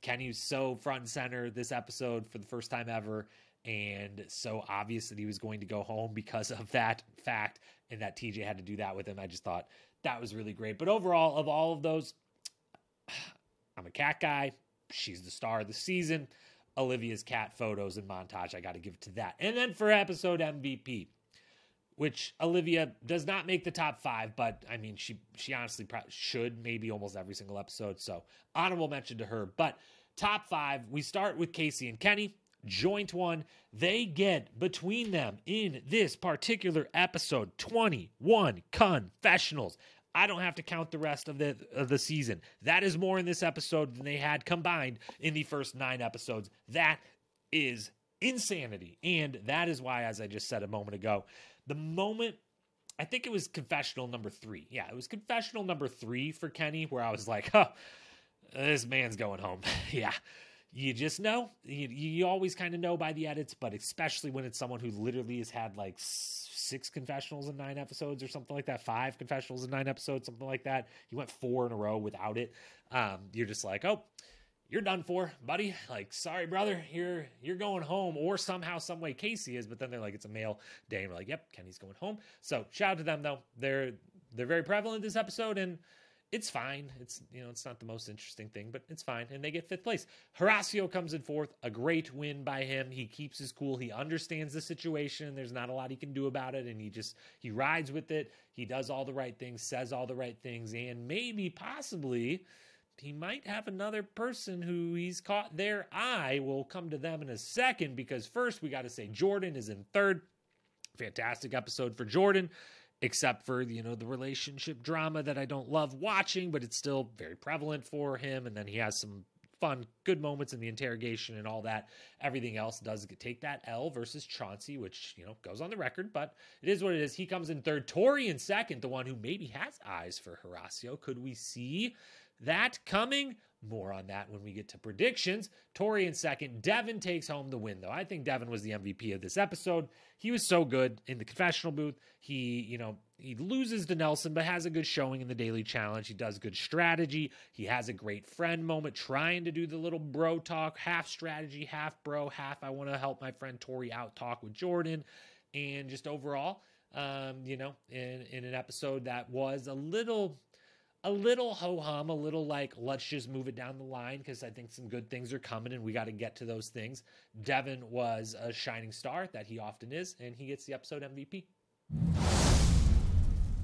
Kenny was so front and center this episode for the first time ever, and so obvious that he was going to go home because of that fact, and that TJ had to do that with him. I just thought that was really great. But overall, of all of those, I'm a cat guy. She's the star of the season. Olivia's cat photos and montage, I got to give to that. And then for episode MVP, which Olivia does not make the top five, but I mean, she she honestly should maybe almost every single episode. So honorable mention to her. But top five, we start with Kaycee and Kenny. Joint one, they get between them in this particular episode 21 confessionals. I don't have to count the rest of the of the season. That is more in this episode than they had combined in the first 9 episodes. That is insanity. And that is why as I just said a moment ago, the moment I think it was confessional number 3. Yeah, it was confessional number 3 for Kenny where I was like, "Huh, this man's going home." yeah. You just know. You, you always kind of know by the edits, but especially when it's someone who literally has had like six confessionals in nine episodes or something like that, five confessionals in nine episodes, something like that. He went four in a row without it. Um, you're just like, oh, you're done for, buddy. Like, sorry, brother, you're you're going home, or somehow, some way, Kaycee is. But then they're like, it's a male day, and we're like, yep, Kenny's going home. So shout out to them though. They're they're very prevalent this episode, and it's fine. It's you know, it's not the most interesting thing, but it's fine. And they get fifth place. Horacio comes in fourth. A great win by him. He keeps his cool. He understands the situation. There's not a lot he can do about it, and he just he rides with it. He does all the right things, says all the right things, and maybe possibly he might have another person who he's caught their eye. We'll come to them in a second because first we got to say Jordan is in third. Fantastic episode for Jordan except for you know the relationship drama that I don't love watching, but it's still very prevalent for him. And then he has some fun, good moments in the interrogation and all that. Everything else does take that L versus Chauncey, which you know goes on the record, but it is what it is. He comes in third. Tori in second, the one who maybe has eyes for Horacio. Could we see that coming? More on that when we get to predictions. Tori in second. Devin takes home the win, though. I think Devin was the MVP of this episode. He was so good in the confessional booth. He, you know, he loses to Nelson, but has a good showing in the daily challenge. He does good strategy. He has a great friend moment, trying to do the little bro talk, half strategy, half bro, half I want to help my friend Tori out talk with Jordan. And just overall, um, you know, in, in an episode that was a little a little ho hum, a little like, let's just move it down the line because I think some good things are coming and we got to get to those things. Devin was a shining star that he often is, and he gets the episode MVP.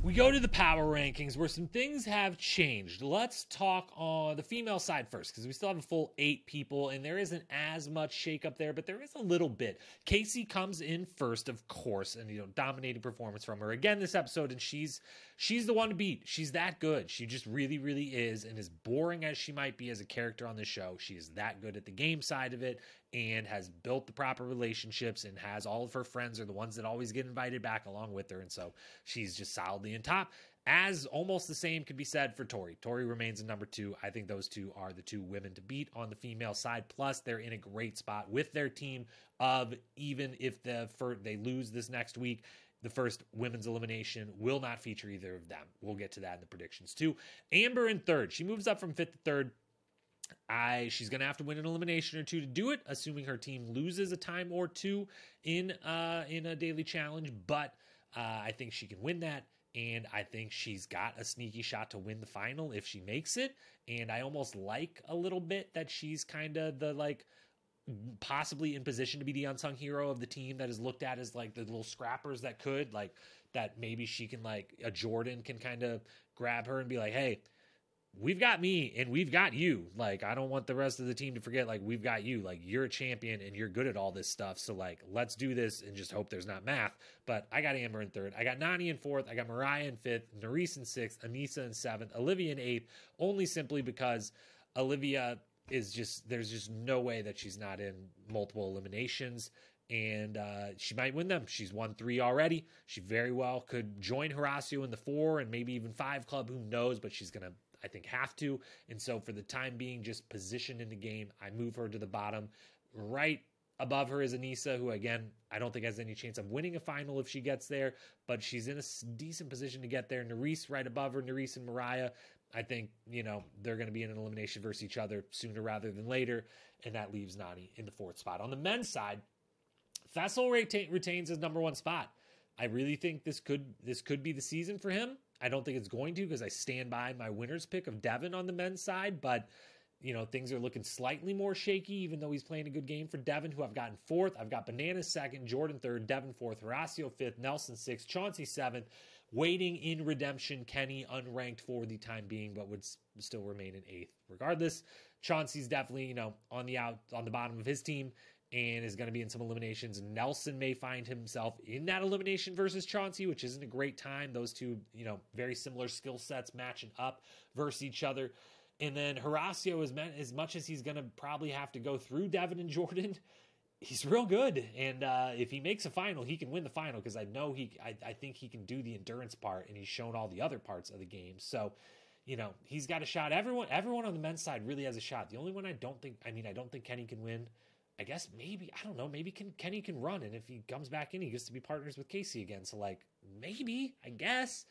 We go to the power rankings where some things have changed. Let's talk on the female side first because we still have a full eight people and there isn't as much shakeup there, but there is a little bit. Kaycee comes in first, of course, and you know, dominating performance from her again this episode, and she's she's the one to beat. She's that good. She just really, really is. And as boring as she might be as a character on the show, she is that good at the game side of it and has built the proper relationships and has all of her friends are the ones that always get invited back along with her. And so she's just solidly in top. As almost the same could be said for Tori. Tori remains in number two. I think those two are the two women to beat on the female side. Plus, they're in a great spot with their team of even if the for they lose this next week, the first women's elimination will not feature either of them. We'll get to that in the predictions too. Amber in third. She moves up from fifth to third. I she's gonna have to win an elimination or two to do it, assuming her team loses a time or two in uh in a daily challenge. But uh, I think she can win that, and I think she's got a sneaky shot to win the final if she makes it. And I almost like a little bit that she's kind of the like possibly in position to be the unsung hero of the team that is looked at as like the little scrappers that could like that maybe she can like a Jordan can kind of grab her and be like, "Hey, we've got me and we've got you. Like, I don't want the rest of the team to forget, like, we've got you. Like, you're a champion and you're good at all this stuff. So, like, let's do this and just hope there's not math. But I got Amber in third. I got Nany in fourth. I got Mariah in fifth. Nurys in sixth. Aneesa in seventh. Olivia in eighth, only simply because Olivia is just there's just no way that she's not in multiple eliminations and uh, she might win them. She's won three already. She very well could join Horacio in the four and maybe even five club. Who knows? But she's gonna, I think, have to. And so for the time being, just position in the game, I move her to the bottom. Right above her is Aneesa, who again I don't think has any chance of winning a final if she gets there, but she's in a decent position to get there. Nurys right above her, Nurys and Mariah I think, you know, they're going to be in an elimination versus each other sooner rather than later. And that leaves Nany in the fourth spot. On the men's side, Faysal retain, retains his number one spot. I really think this could this could be the season for him. I don't think it's going to because I stand by my winner's pick of Devin on the men's side, but you know, things are looking slightly more shaky, even though he's playing a good game for Devin, who I've gotten fourth. I've got Bananas second, Jordan third, Devin fourth, Horacio fifth, Nelson sixth, Chauncey seventh, waiting in redemption, Kenny unranked for the time being, but would still remain in eighth regardless. Chauncey's definitely, you know, on the out on the bottom of his team and is going to be in some eliminations. Nelson may find himself in that elimination versus Chauncey, which isn't a great time. Those two, you know, very similar skill sets matching up versus each other. And then Horacio is meant as much as he's going to probably have to go through Devin and Jordan. He's real good, and uh, if he makes a final, he can win the final because I know he. I, I think he can do the endurance part, and he's shown all the other parts of the game. So, you know, he's got a shot. Everyone, everyone on the men's side really has a shot. The only one I don't think. I mean, I don't think Kenny can win. I guess maybe I don't know. Maybe can, Kenny can run, and if he comes back in, he gets to be partners with Kaycee again. So like maybe I guess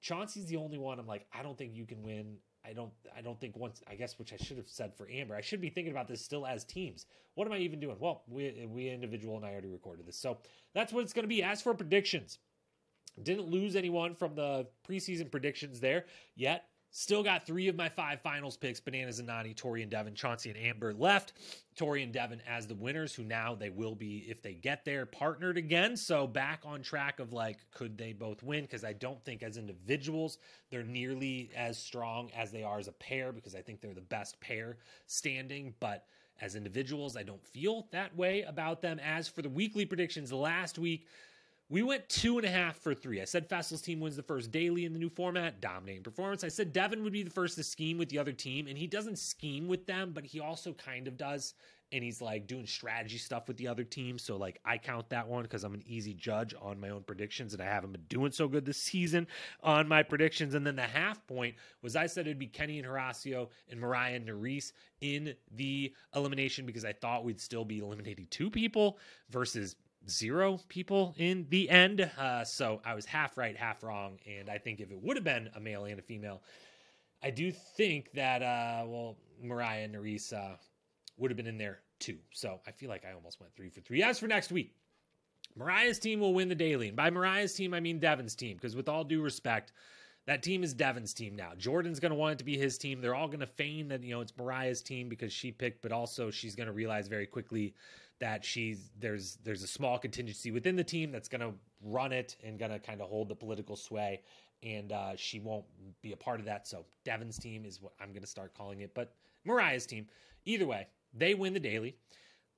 Chauncey's the only one. I'm like I don't think you can win. I don't I don't think once I guess which I should have said for Amber. I should be thinking about this still as teams. What am I even doing? Well, we we individual and I already recorded this. So that's what it's going to be. As for predictions, didn't lose anyone from the preseason predictions there yet. Still got three of my five finals picks Bananas and Nany, Tori and Devin, Chauncey and Amber left. Tori and Devin as the winners, who now they will be, if they get there, partnered again. So back on track of like, could they both win? Because I don't think as individuals they're nearly as strong as they are as a pair, because I think they're the best pair standing. But as individuals, I don't feel that way about them. As for the weekly predictions, last week, we went two and a half for three. I said Faysal's team wins the first daily in the new format, dominating performance. I said Devin would be the first to scheme with the other team, and he doesn't scheme with them, but he also kind of does. And he's like doing strategy stuff with the other team. So, like, I count that one because I'm an easy judge on my own predictions, and I haven't been doing so good this season on my predictions. And then the half point was I said it'd be Kenny and Horacio and Mariah and Nurys in the elimination because I thought we'd still be eliminating two people versus zero people in the end. Uh, so I was half right, half wrong. And I think if it would have been a male and a female, I do think that, uh, well, Mariah and Nurys uh, would have been in there too. So I feel like I almost went three for three. As for next week, Mariah's team will win the daily. And by Mariah's team, I mean Devin's team, because with all due respect, that team is Devin's team now. Jordan's going to want it to be his team. They're all going to feign that, you know, it's Mariah's team because she picked, but also she's going to realize very quickly that she's there's there's a small contingency within the team that's going to run it and going to kind of hold the political sway and uh, she won't be a part of that. So devin's team is what i'm going to start calling it but mariah's team. Either way they win the daily.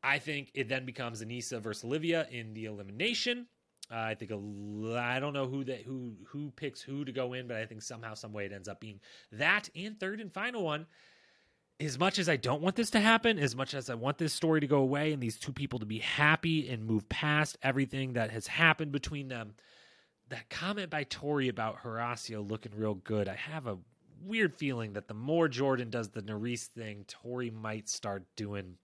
I think it then becomes aneesa versus olivia in the elimination. Uh, I think a, I don't know who that who who picks who to go in, but I think somehow, some way, it ends up being that. And third and final one as much as I don't want this to happen, as much as I want this story to go away and these two people to be happy and move past everything that has happened between them, that comment by Tori about Horacio looking real good, I have a weird feeling that the more Jordan does the Nurys thing, Tori might start doing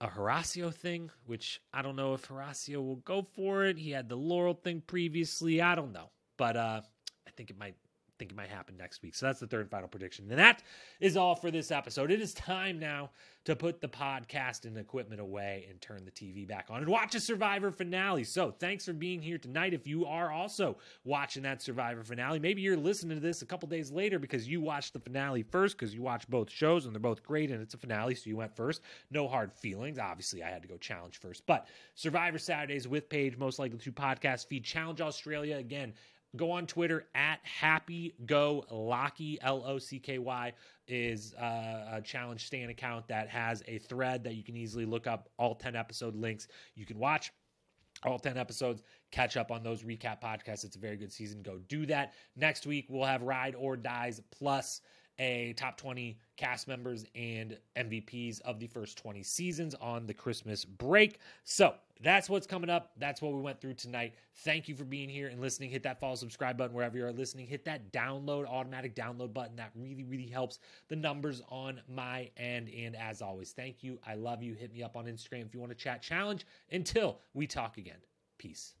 a Horacio thing, which I don't know if Horacio will go for it. He had the Laurel thing previously. I don't know. But uh, I think it might think it might happen next week. So that's the third and final prediction. And that is all for this episode. It is time now to put the podcast and equipment away and turn the TV back on and watch a Survivor finale. So thanks for being here tonight. If you are also watching that Survivor finale, maybe you're listening to this a couple days later because you watched the finale first because you watched both shows and they're both great and it's a finale, so you went first. No hard feelings. Obviously, I had to go challenge first. But Survivor Saturdays with Paige, most likely to podcast feed Challenge Australia again go on Twitter at Happy Go Locky L O C K Y is uh, a challenge stand account that has a thread that you can easily look up all 10 episode links. You can watch all 10 episodes, catch up on those recap podcasts. It's a very good season. Go do that. Next week, we'll have Ride or Dies plus a top 20 cast members and MVPs of the first 20 seasons on the Christmas break. So that's what's coming up. That's what we went through tonight. Thank you for being here and listening. Hit that follow, subscribe button wherever you are listening. Hit that download, automatic download button. That really, really helps the numbers on my end. And as always, thank you. I love you. Hit me up on Instagram if you want to chat challenge. Until we talk again, peace.